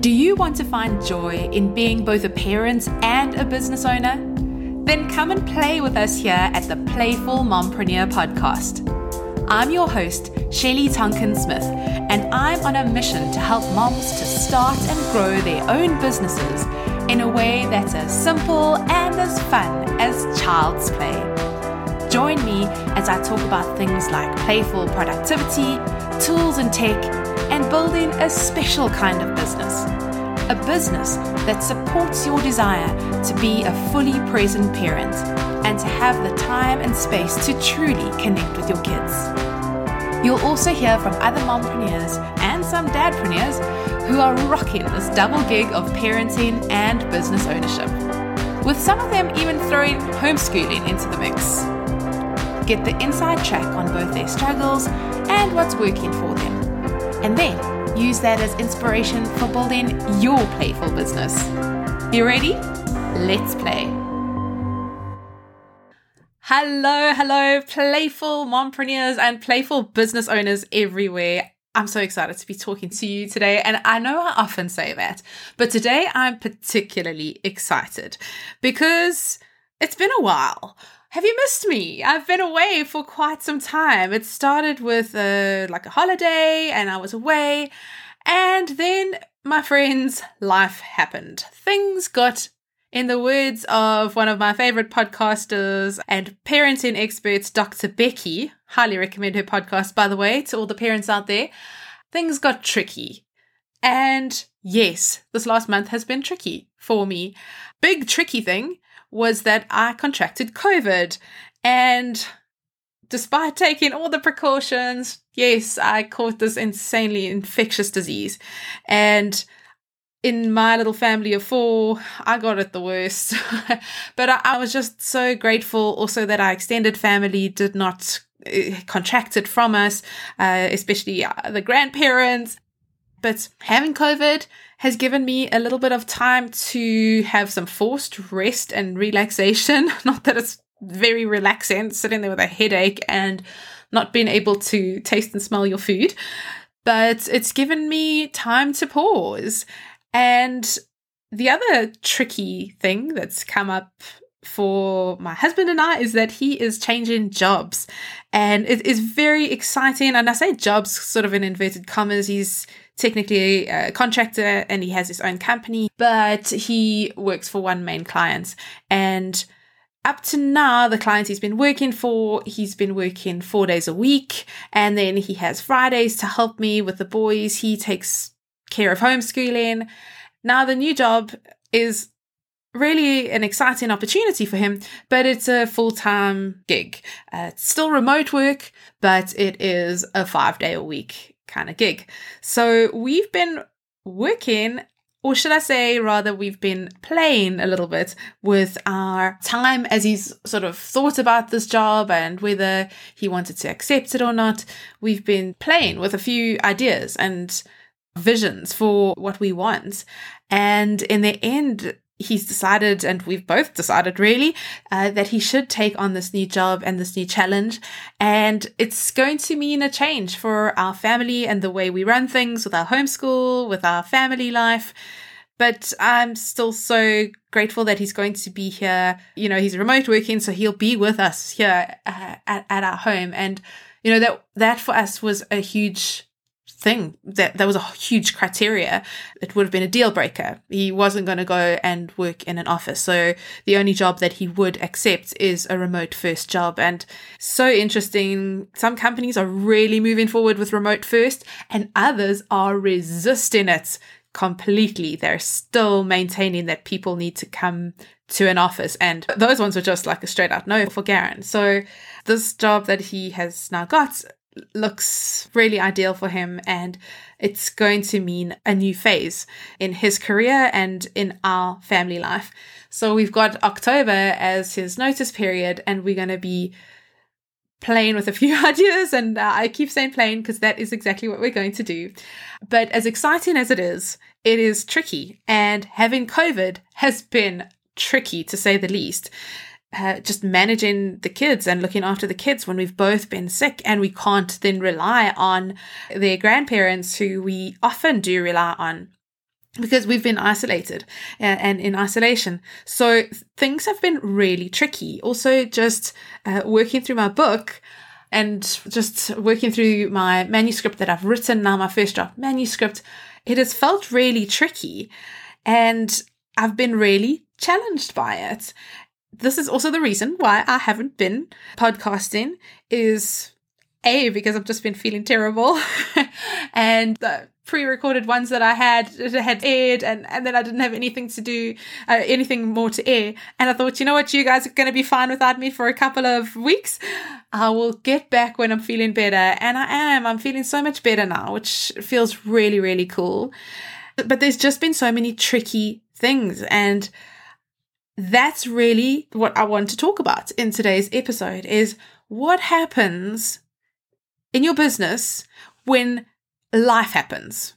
Do you want to find joy in being both a parent and a business owner? Then come and play with us here at the Playful Mompreneur podcast. I'm your host, Shelly Tonkin Smith, and I'm on a mission to help moms to start and grow their own businesses in a way that's as simple and as fun as child's play. Join me as I talk about things like playful productivity, tools and tech, and building a special kind of business. A business that supports your desire to be a fully present parent and to have the time and space to truly connect with your kids. You'll also hear from other mompreneurs and some dadpreneurs who are rocking this double gig of parenting and business ownership, with some of them even throwing homeschooling into the mix. Get the inside track on both their struggles and what's working for them. And then use that as inspiration for building your playful business. You ready? Let's play. Hello, hello, playful mompreneurs and playful business owners everywhere. I'm so excited to be talking to you today. And I know I often say that, but today I'm particularly excited because it's been a while. Have you missed me? I've been away for quite some time. It started with a, like a holiday and I was away. And then, my friends, life happened. Things got in the words of one of my favorite podcasters and parenting experts, Dr. Becky, highly recommend her podcast, by the way, to all the parents out there, things got tricky. And yes, this last month has been tricky for me. Big tricky thing was that I contracted COVID. And despite taking all the precautions, yes, I caught this insanely infectious disease. And in my little family of four, I got it the worst. but I, I, was just so grateful also that our extended family did not uh, contract it from us, uh, especially uh, the grandparents. But having COVID has given me a little bit of time to have some forced rest and relaxation. Not that it's very relaxing, sitting there with a headache and not being able to taste and smell your food, but it's given me time to pause and the other tricky thing that's come up for my husband and I is that he is changing jobs. And it is very exciting. And I say jobs sort of in inverted commas. He's technically a contractor and he has his own company, but he works for one main client. And up to now, the clients he's been working for, he's been working four days a week. And then he has Fridays to help me with the boys. He takes care of homeschooling. Now, the new job is really an exciting opportunity for him, but it's a full time gig. Uh, it's still remote work, but it is a five day a week kind of gig. So we've been working. Or should I say, rather, we've been playing a little bit with our time as he's sort of thought about this job and whether he wanted to accept it or not. We've been playing with a few ideas and visions for what we want. And in the end, he's decided, and we've both decided really, uh, that he should take on this new job and this new challenge. And it's going to mean a change for our family and the way we run things with our homeschool, with our family life. But I'm still so grateful that he's going to be here. You know, he's remote working, so he'll be with us here uh, at, at our home. And, you know, that, that for us was a huge thing that that was a huge criteria it would have been a deal breaker. He wasn't going to go and work in an office. So the only job that he would accept is a remote first job. And so interesting some companies are really moving forward with remote first and others are resisting it completely. They're still maintaining that people need to come to an office. And those ones were just like a straight out no for Garen. So this job that he has now got looks really ideal for him and it's going to mean a new phase in his career and in our family life. So we've got October as his notice period and we're going to be playing with a few ideas and uh, I keep saying playing because that is exactly what we're going to do. But as exciting as it is, it is tricky and having COVID has been tricky to say the least uh, just managing the kids and looking after the kids when we've both been sick and we can't then rely on their grandparents who we often do rely on because we've been isolated and, in isolation. So things have been really tricky. Also, just uh, working through my book and just working through my manuscript that I've written now, my first draft manuscript, it has felt really tricky. And I've been really challenged by it. This is also the reason why I haven't been podcasting is a because I've just been feeling terrible. And the pre-recorded ones that I had had aired and, and then I didn't have anything to do uh, anything more to air. And I thought you know what? You guys are going to be fine without me for a couple of weeks. I will get back when I'm feeling better. And I am. I'm feeling so much better now which feels really really cool. But there's just been so many tricky things. And that's really what I want to talk about in today's episode is what happens in your business when life happens.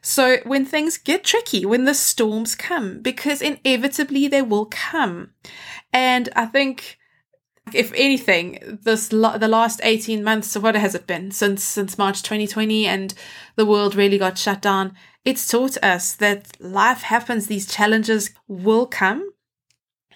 So when things get tricky, when the storms come, because inevitably they will come. And I think if anything, this the last 18 months, so what has it been since since March 2020 and the world really got shut down, it's taught us that life happens, these challenges will come.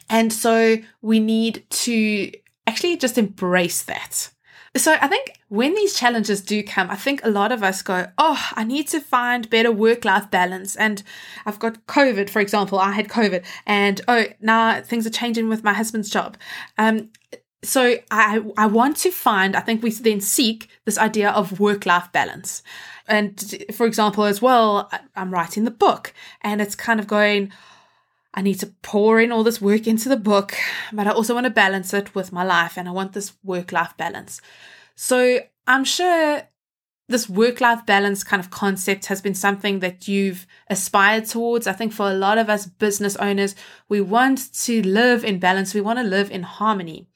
And so we need to actually just embrace that. So I think when these challenges do come, I think a lot of us go, Oh, I need to find better work life balance. And I've got COVID, for example. I had COVID and oh, now things are changing with my husband's job. Um, so I, I want to find, I think we then seek this idea of work life balance. And for example, as well, I'm writing the book and it's kind of going, I need to pour in all this work into the book, but I also want to balance it with my life and I want this work life balance. So I'm sure this work life balance kind of concept has been something that you've aspired towards. I think for a lot of us business owners, we want to live in balance, we want to live in harmony.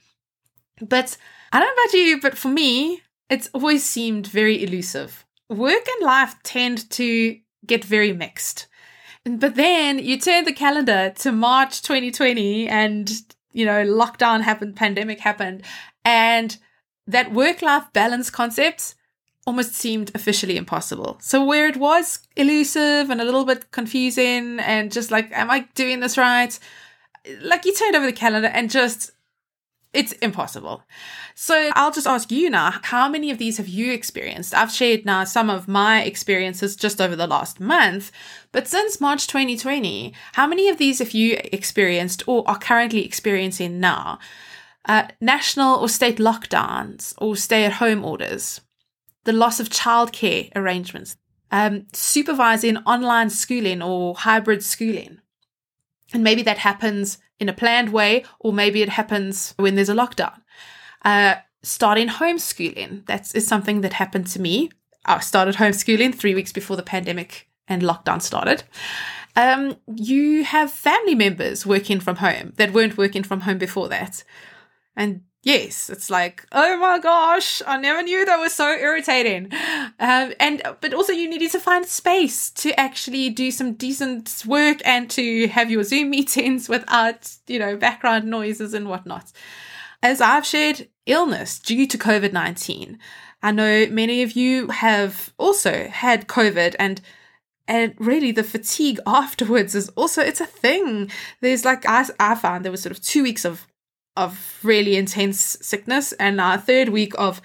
But I don't know about you, but for me, it's always seemed very elusive. Work and life tend to get very mixed. But then you turn the calendar to March 2020 and, you know, lockdown happened, pandemic happened, and that work life balance concept almost seemed officially impossible. So where it was elusive and a little bit confusing and just like, am I doing this right? Like you turned over the calendar and just it's impossible. So I'll just ask you now, how many of these have you experienced? I've shared now some of my experiences just over the last month, but since March 2020, how many of these have you experienced or are currently experiencing now? Uh, national or state lockdowns or stay at home orders, the loss of childcare arrangements, um, supervising online schooling or hybrid schooling. And maybe that happens in a planned way, or maybe it happens when there's a lockdown. Uh, starting homeschooling, that is something that happened to me. I started homeschooling three weeks before the pandemic and lockdown started. Um, you have family members working from home that weren't working from home before that. And yes, it's like, oh my gosh, I never knew that was so irritating. Um, and but also you needed to find space to actually do some decent work and to have your Zoom meetings without, you know, background noises and whatnot. As I've shared, illness due to COVID 19. I know many of you have also had COVID and and really the fatigue afterwards is also it's a thing there's like i, I found there was sort of two weeks of of really intense sickness and a third week of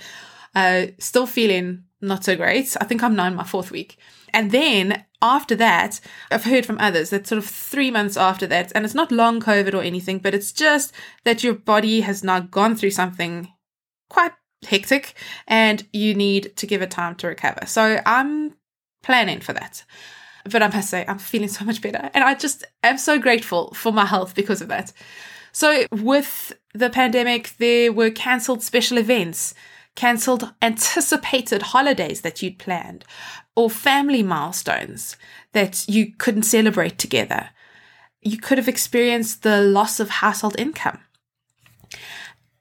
uh, still feeling not so great. I think I'm now in my fourth week. And then after that, I've heard from others that sort of three months after that, and it's not long COVID or anything, but it's just that your body has now gone through something quite hectic and you need to give it time to recover. So I'm planning for that. But I must say, I'm feeling so much better. And I just am so grateful for my health because of that. So, with the pandemic, there were cancelled special events, cancelled anticipated holidays that you'd planned, or family milestones that you couldn't celebrate together. You could have experienced the loss of household income.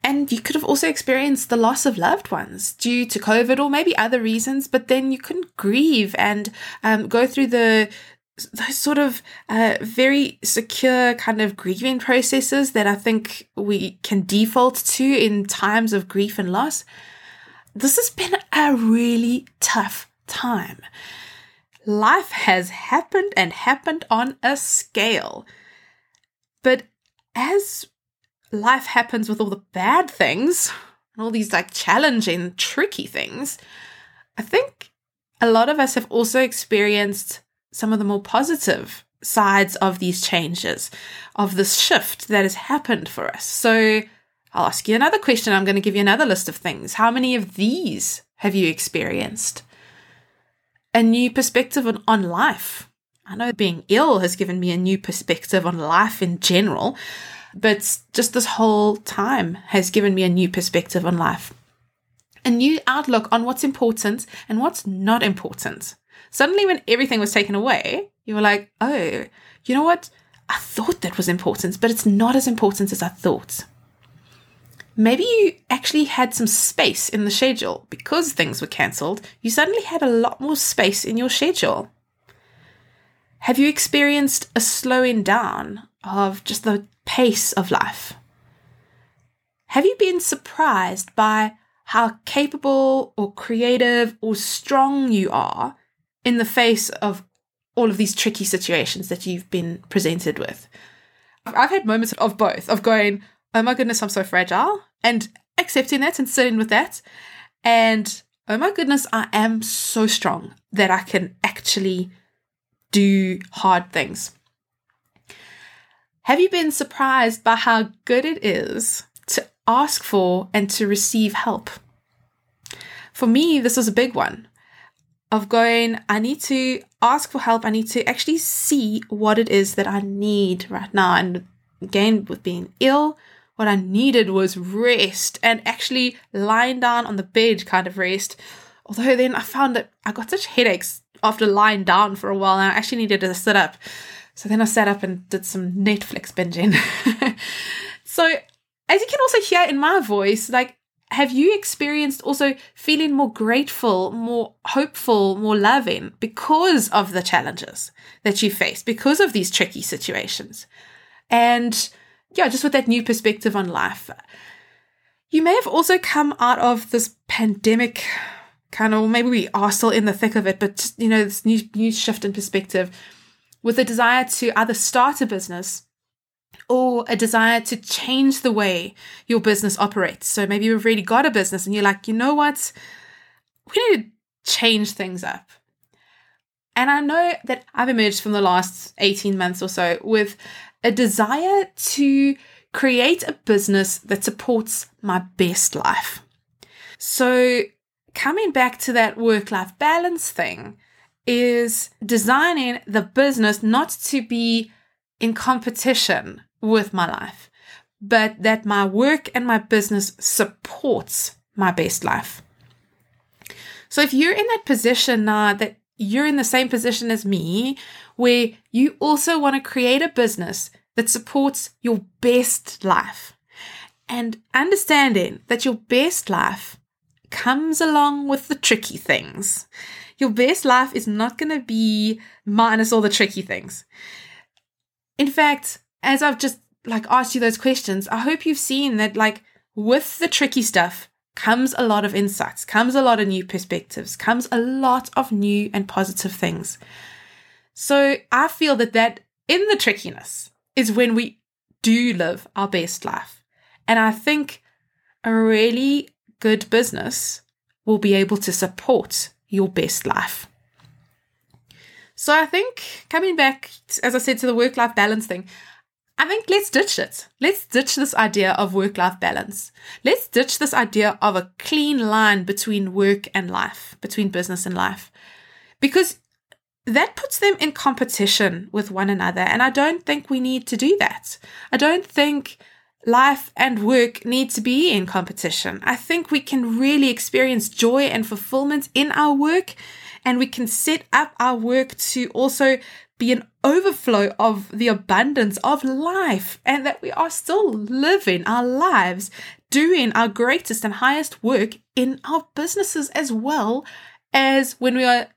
And you could have also experienced the loss of loved ones due to COVID or maybe other reasons, but then you couldn't grieve and um, go through the those sort of uh, very secure kind of grieving processes that I think we can default to in times of grief and loss. This has been a really tough time. life has happened and happened on a scale. But as life happens with all the bad things and all these like challenging, tricky things, I think a lot of us have also experienced some of the more positive sides of these changes, of this shift that has happened for us. So I'll ask you another question. I'm going to give you another list of things. How many of these have you experienced? A new perspective on, on life. I know being ill has given me a new perspective on life in general, but just this whole time has given me a new perspective on life. A new outlook on what's important and what's not important. Suddenly, when everything was taken away, you were like, oh, you know what? I thought that was important, but it's not as important as I thought. Maybe you actually had some space in the schedule because things were cancelled. You suddenly had a lot more space in your schedule. Have you experienced a slowing down of just the pace of life? Have you been surprised by how capable or creative or strong you are in the face of all of these tricky situations that you've been presented with. I've had moments of both, of going, oh my goodness, I'm so fragile, and accepting that and sitting with that. And oh my goodness, I am so strong that I can actually do hard things. Have you been surprised by how good it is to ask for and to receive help? For me, this was a big one of going, I need to ask for help. I need to actually see what it is that I need right now. And again, with being ill, what I needed was rest and actually lying down on the bed kind of rest. Although then I found that I got such headaches after lying down for a while and I actually needed to sit up. So then I sat up and did some Netflix binging. so as you can also hear in my voice, like have you experienced also feeling more grateful, more hopeful, more loving because of the challenges that you faced, because of these tricky situations? And yeah, just with that new perspective on life. You may have also come out of this pandemic kind of, maybe we are still in the thick of it, but you know, this new, new shift in perspective with a desire to either start a business or a desire to change the way your business operates. So maybe you've already got a business and you're like, you know what? We need to change things up. And I know that I've emerged from the last 18 months or so with a desire to create a business that supports my best life. So, coming back to that work life balance thing, is designing the business not to be in competition with my life, but that my work and my business supports my best life. So if you're in that position now that you're in the same position as me, where you also want to create a business that supports your best life and understanding that your best life comes along with the tricky things. Your best life is not going to be minus all the tricky things. In fact, as I've just like asked you those questions, I hope you've seen that like with the tricky stuff comes a lot of insights, comes a lot of new perspectives, comes a lot of new and positive things. So I feel that that in the trickiness is when we do live our best life. And I think a really good business will be able to support your best life. So I think coming back, as I said, to the work life balance thing, I think let's ditch it. Let's ditch this idea of work life balance. Let's ditch this idea of a clean line between work and life, between business and life, because that puts them in competition with one another. And I don't think we need to do that. I don't think life and work need to be in competition. I think we can really experience joy and fulfillment in our work and we can set up our work to also be an overflow of the abundance of life and that we are still living our lives, doing our greatest and highest work in our businesses as well as when we are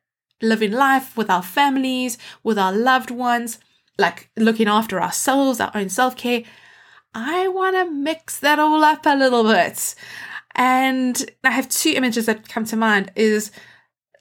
living life with our families, with our loved ones, like looking after ourselves, our own self care. I want to mix that all up a little bit. And I have two images that come to mind is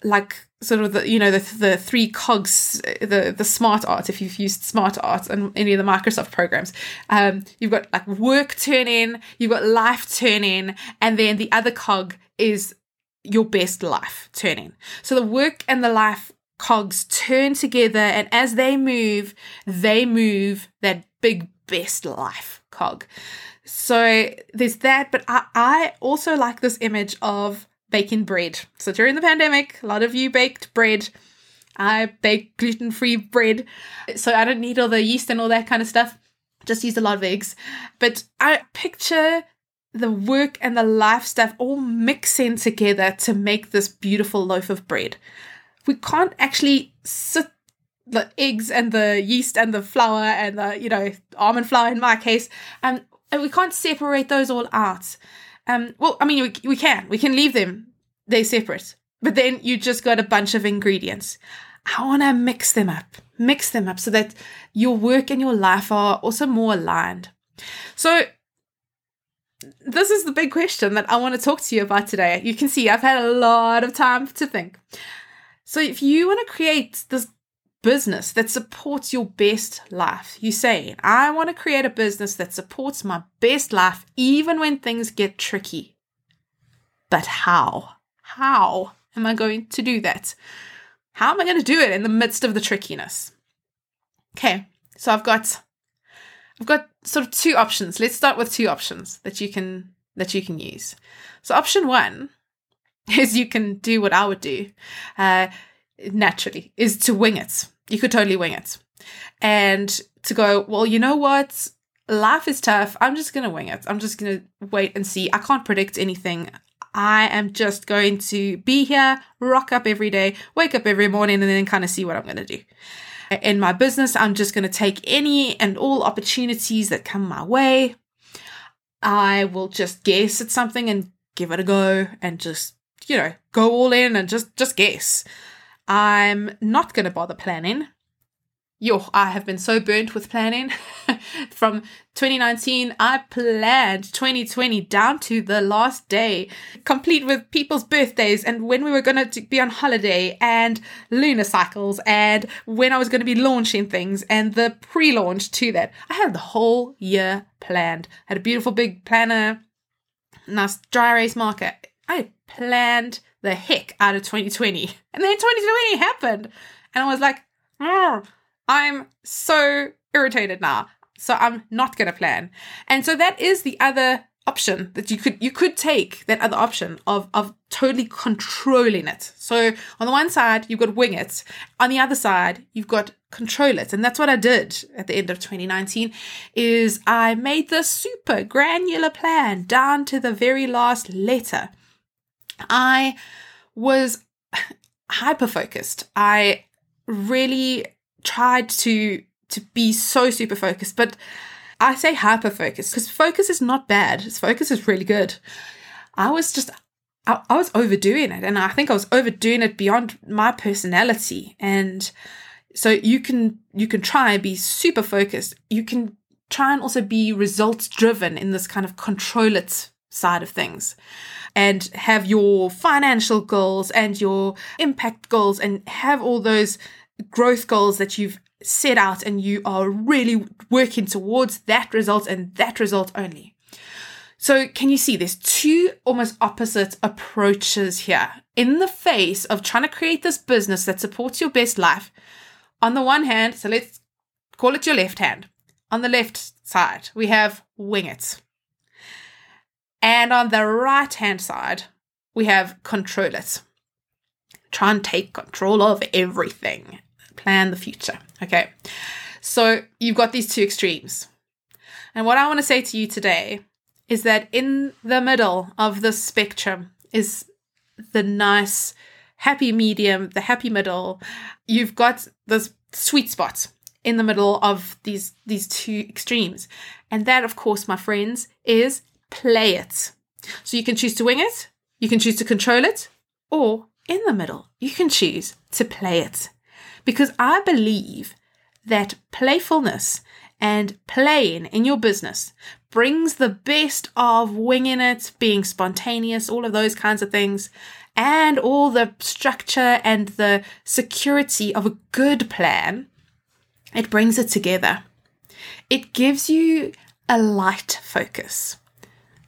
like sort of the you know the the three cogs the the smart art if you've used smart art and any of the microsoft programs. Um you've got like work turn in you've got life turn in and then the other cog is your best life turn in. So the work and the life cogs turn together and as they move they move that big best life cog. So there's that but i, I also like this image of baking bread. So during the pandemic, a lot of you baked bread. I bake gluten free bread. So I don't need all the yeast and all that kind of stuff. Just use a lot of eggs. But I picture the work and the life stuff all mixing together to make this beautiful loaf of bread. We can't actually sit the eggs and the yeast and the flour and the, you know, almond flour in my case, and, and we can't separate those all out. Um, well, I mean, we, we can. We can leave them. They're separate. But then you just got a bunch of ingredients. I want to mix them up, mix them up so that your work and your life are also more aligned. So, this is the big question that I want to talk to you about today. You can see I've had a lot of time to think. So, if you want to create this business that supports your best life. You say, I want to create a business that supports my best life even when things get tricky. But how? How am I going to do that? How am I going to do it in the midst of the trickiness? Okay, so I've got I've got sort of two options. Let's start with two options that you can that you can use. So option one is you can do what I would do uh, naturally is to wing it. You could totally wing it. And to go, well, you know what? Life is tough. I'm just going to wing it. I'm just going to wait and see. I can't predict anything. I am just going to be here, rock up every day, wake up every morning, and then kind of see what I'm going to do. In my business, I'm just going to take any and all opportunities that come my way. I will just guess at something and give it a go and just, you know, go all in and just just guess. I'm not going to bother planning. Yo, I have been so burnt with planning. From 2019, I planned 2020 down to the last day, complete with people's birthdays and when we were going to be on holiday and lunar cycles and when I was going to be launching things and the pre launch to that. I had the whole year planned. I had a beautiful big planner, nice dry erase marker. I planned the heck out of 2020. And then 2020 happened. And I was like, oh, I'm so irritated now. So I'm not going to plan. And so that is the other option that you could you could take that other option of of totally controlling it. So on the one side you've got wing it, on the other side you've got control it, and that's what I did at the end of 2019. Is I made this super granular plan down to the very last letter. I was hyper focused. I really tried to to be so super focused, but I say hyper focused because focus is not bad. Focus is really good. I was just I, I was overdoing it, and I think I was overdoing it beyond my personality. And so you can you can try and be super focused. You can try and also be results driven in this kind of control it side of things and have your financial goals and your impact goals and have all those growth goals that you've set out and you are really working towards that result and that result only. So, can you see there's two almost opposite approaches here in the face of trying to create this business that supports your best life? On the one hand, so let's call it your left hand. On the left side, we have wing it. And on the right hand side, we have control it. Try and take control of everything. Plan the future. Okay. So you've got these two extremes. And what I want to say to you today is that in the middle of the spectrum is the nice, happy medium, the happy middle. You've got this sweet spot in the middle of these these two extremes. And that, of course, my friends, is play it. So you can choose to wing it, you can choose to control it, or in the middle, you can choose to play it. Because I believe that playfulness and playing in your business brings the best of winging it, being spontaneous, all of those kinds of things, and all the structure and the security of a good plan, it brings it together. It gives you a light focus.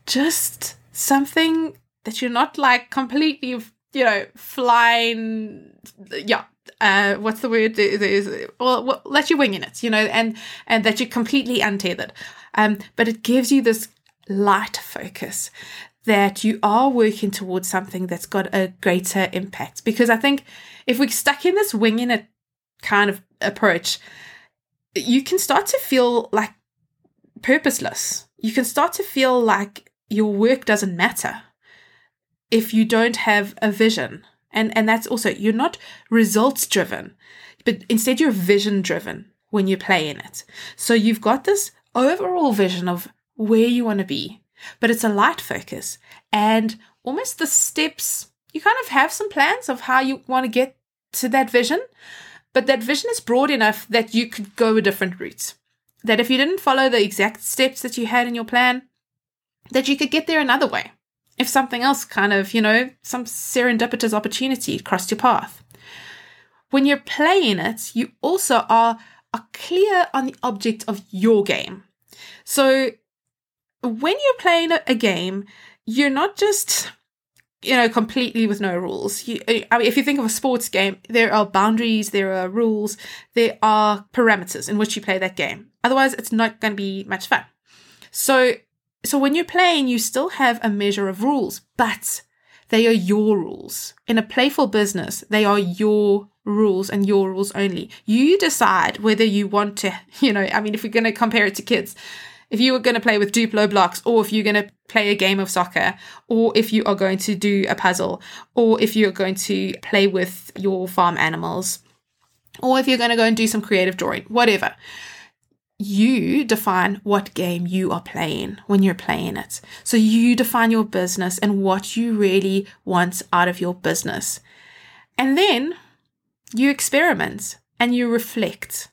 Just something that you're not like completely, you know, flying. Yeah. Uh, what's the word? There's, well, well, let you wing in it, you know, and and that you're completely untethered. Um, but it gives you this light focus that you are working towards something that's got a greater impact. Because I think if we're stuck in this winging it kind of approach, you can start to feel like purposeless. You can start to feel like your work doesn't matter if you don't have a vision. And and that's also you're not results driven, but instead you're vision driven when you play in it. So you've got this overall vision of where you want to be, but it's a light focus and almost the steps you kind of have some plans of how you want to get to that vision, but that vision is broad enough that you could go a different route. That if you didn't follow the exact steps that you had in your plan, that you could get there another way. If something else kind of, you know, some serendipitous opportunity crossed your path. When you're playing it, you also are, are clear on the object of your game. So when you're playing a game, you're not just you know completely with no rules you, I mean, if you think of a sports game there are boundaries there are rules there are parameters in which you play that game otherwise it's not going to be much fun so so when you're playing you still have a measure of rules but they are your rules in a playful business they are your rules and your rules only you decide whether you want to you know i mean if we're going to compare it to kids if you were going to play with Duplo blocks, or if you're going to play a game of soccer, or if you are going to do a puzzle, or if you're going to play with your farm animals, or if you're going to go and do some creative drawing, whatever. You define what game you are playing when you're playing it. So you define your business and what you really want out of your business. And then you experiment and you reflect.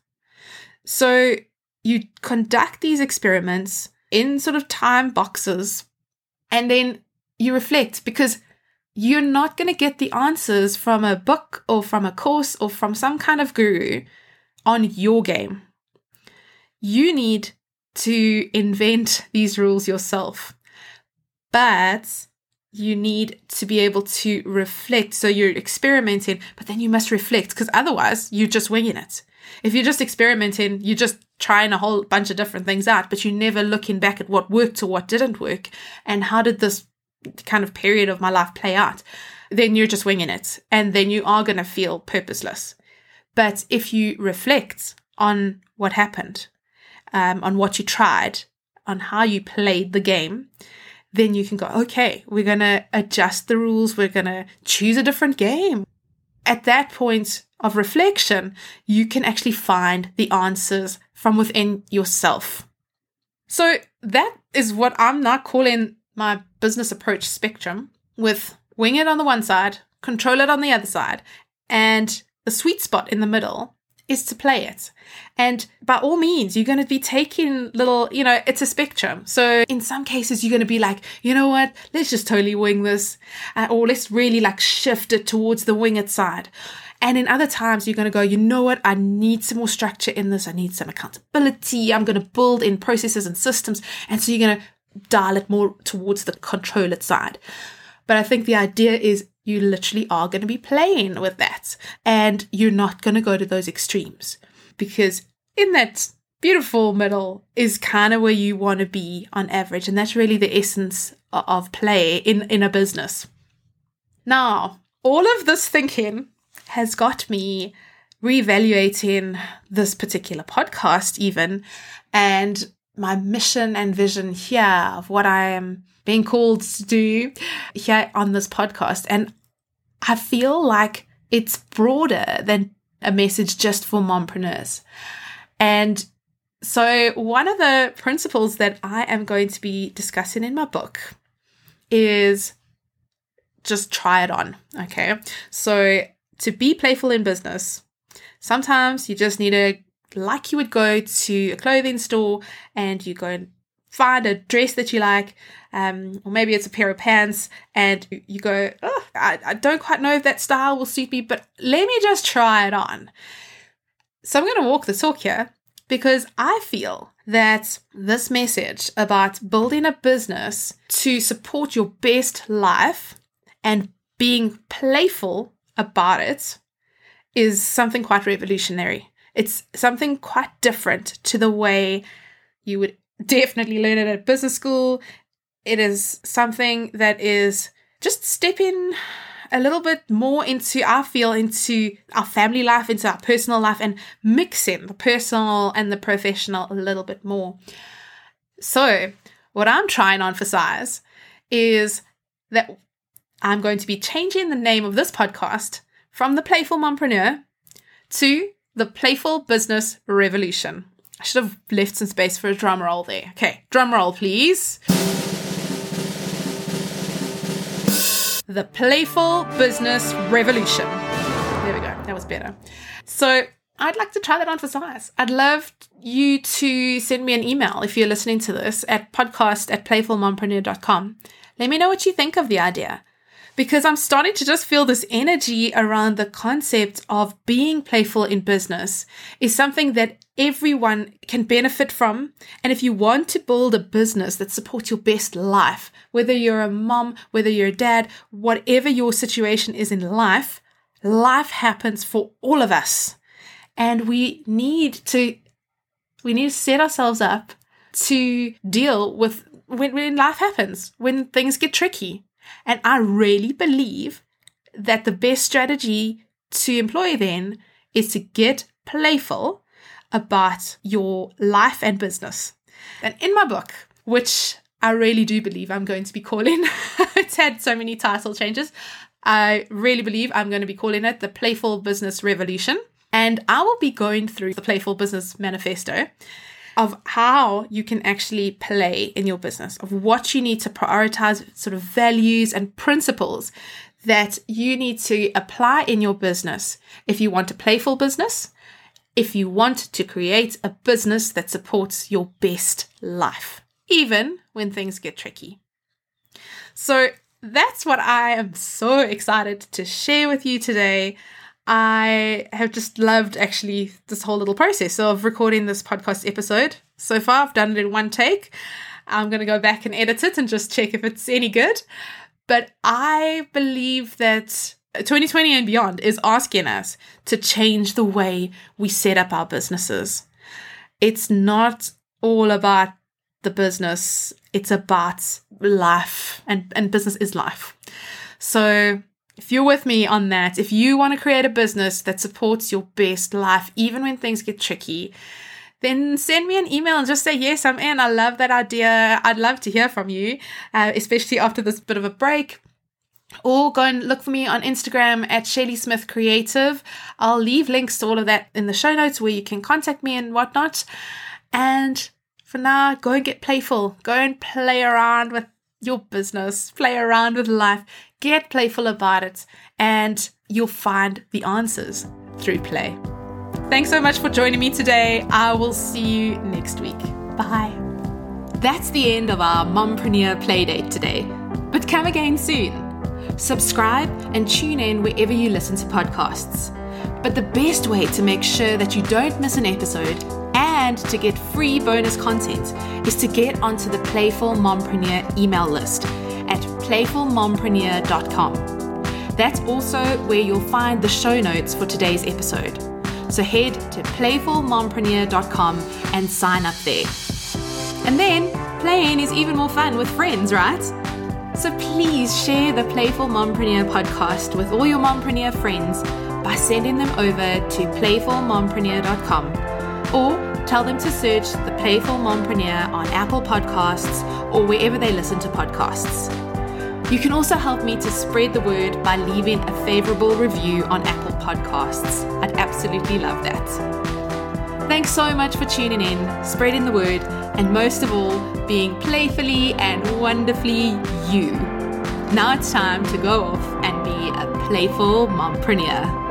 So you conduct these experiments in sort of time boxes and then you reflect because you're not going to get the answers from a book or from a course or from some kind of guru on your game. You need to invent these rules yourself. But you need to be able to reflect. So you're experimenting, but then you must reflect because otherwise you're just winging it. If you're just experimenting, you're just trying a whole bunch of different things out, but you're never looking back at what worked or what didn't work and how did this kind of period of my life play out, then you're just winging it. And then you are going to feel purposeless. But if you reflect on what happened, um, on what you tried, on how you played the game, then you can go, okay, we're going to adjust the rules. We're going to choose a different game. At that point, of reflection, you can actually find the answers from within yourself. So that is what I'm now calling my business approach spectrum with wing it on the one side, control it on the other side, and the sweet spot in the middle is to play it. And by all means, you're going to be taking little, you know, it's a spectrum. So in some cases, you're going to be like, you know what, let's just totally wing this, uh, or let's really like shift it towards the wing it side. And in other times, you're going to go, you know what? I need some more structure in this. I need some accountability. I'm going to build in processes and systems. And so you're going to dial it more towards the control it side. But I think the idea is you literally are going to be playing with that and you're not going to go to those extremes because in that beautiful middle is kind of where you want to be on average. And that's really the essence of play in, in a business. Now, all of this thinking has got me reevaluating this particular podcast, even, and my mission and vision here of what I am being called to do here on this podcast. And I feel like it's broader than a message just for mompreneurs. And so, one of the principles that I am going to be discussing in my book is just try it on. Okay. So, to be playful in business, sometimes you just need to, like you would go to a clothing store and you go and find a dress that you like, um, or maybe it's a pair of pants, and you go, oh, I, I don't quite know if that style will suit me, but let me just try it on. So I'm going to walk the talk here because I feel that this message about building a business to support your best life and being playful about it is something quite revolutionary. It's something quite different to the way you would definitely learn it at business school. It is something that is just stepping a little bit more into our feel into our family life, into our personal life, and mixing the personal and the professional a little bit more. So, what I'm trying to emphasize is that I'm going to be changing the name of this podcast from the Playful Mompreneur to the Playful Business Revolution. I should have left some space for a drum roll there. Okay, drum roll, please. The Playful Business Revolution. There we go. That was better. So, I'd like to try that on for size. I'd love you to send me an email if you're listening to this at podcast at playfulmompreneur.com. Let me know what you think of the idea because I'm starting to just feel this energy around the concept of being playful in business is something that everyone can benefit from. And if you want to build a business that supports your best life, whether you're a mom, whether you're a dad, whatever your situation is in life, life happens for all of us. And we need to we need to set ourselves up to deal with when, when life happens, when things get tricky. And I really believe that the best strategy to employ then is to get playful about your life and business. And in my book, which I really do believe I'm going to be calling, it's had so many title changes. I really believe I'm going to be calling it the Playful Business Revolution. And I will be going through the Playful Business Manifesto of how you can actually play in your business, of what you need to prioritize, sort of values and principles that you need to apply in your business if you want a playful business, if you want to create a business that supports your best life, even when things get tricky. So that's what I am so excited to share with you today. I have just loved actually this whole little process of recording this podcast episode. So far, I've done it in one take. I'm going to go back and edit it and just check if it's any good. But I believe that 2020 and beyond is asking us to change the way we set up our businesses. It's not all about the business, it's about life, and, and business is life. So if you're with me on that, if you want to create a business that supports your best life, even when things get tricky, then send me an email and just say, Yes, I'm in. I love that idea. I'd love to hear from you, uh, especially after this bit of a break. Or go and look for me on Instagram at Shelly Smith Creative. I'll leave links to all of that in the show notes where you can contact me and whatnot. And for now, go and get playful. Go and play around with your business, play around with life, get playful about it, and you'll find the answers through play. Thanks so much for joining me today. I will see you next week. Bye. That's the end of our Mompreneur Playdate today, but come again soon. Subscribe and tune in wherever you listen to podcasts. But the best way to make sure that you don't miss an episode and to get free bonus content is to get onto the Playful Mompreneur email list at playfulmompreneur.com. That's also where you'll find the show notes for today's episode. So head to playfulmompreneur.com and sign up there. And then playing is even more fun with friends, right? So please share the Playful Mompreneur podcast with all your mompreneur friends by sending them over to playfulmompreneur.com or tell them to search The Playful Mompreneur on Apple Podcasts or wherever they listen to podcasts. You can also help me to spread the word by leaving a favorable review on Apple Podcasts. I'd absolutely love that. Thanks so much for tuning in, spreading the word, and most of all, being playfully and wonderfully you. Now it's time to go off and be a playful mompreneur.